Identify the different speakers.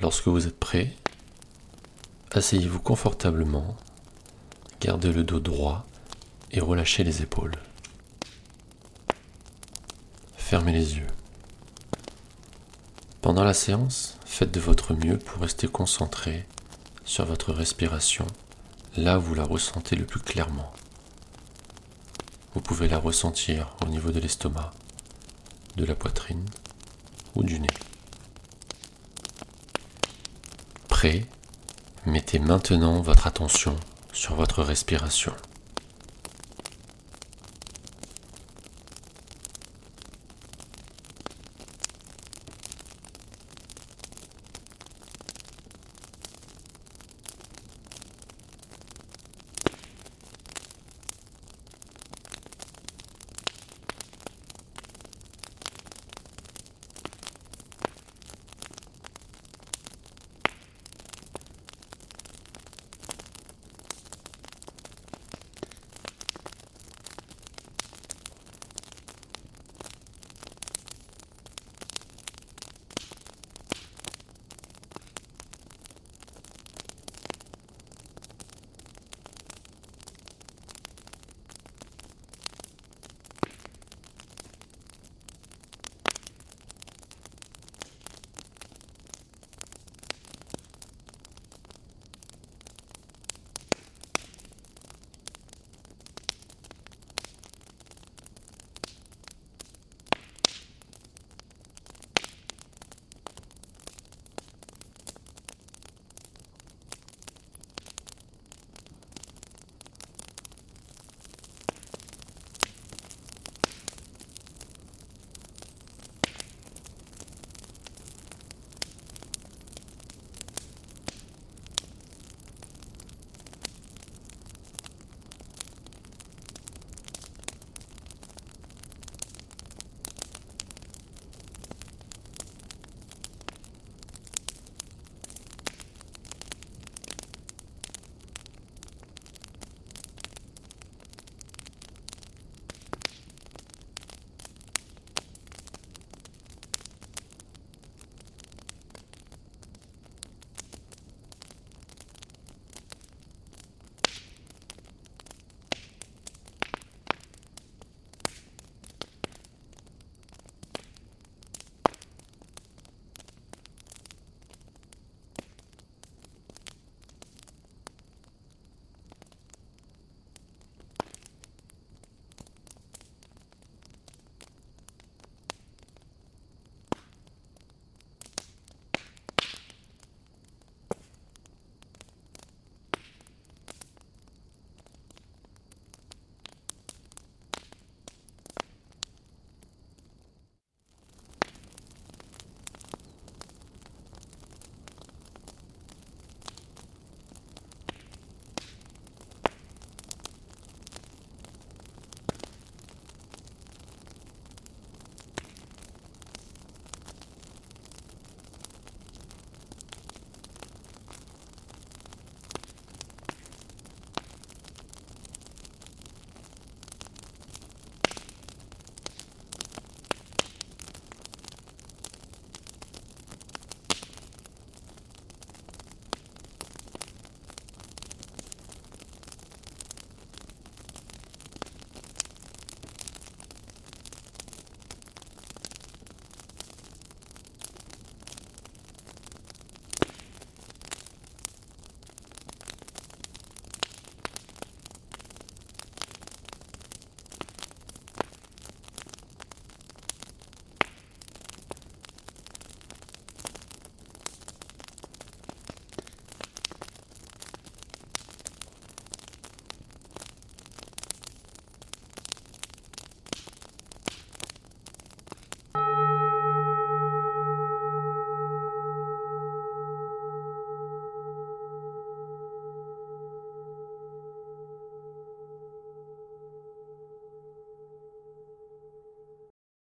Speaker 1: Lorsque vous êtes prêt, asseyez-vous confortablement, gardez le dos droit et relâchez les épaules. Fermez les yeux. Pendant la séance, faites de votre mieux pour rester concentré sur votre respiration là où vous la ressentez le plus clairement. Vous pouvez la ressentir au niveau de l'estomac, de la poitrine ou du nez. Prêt Mettez maintenant votre attention sur votre respiration.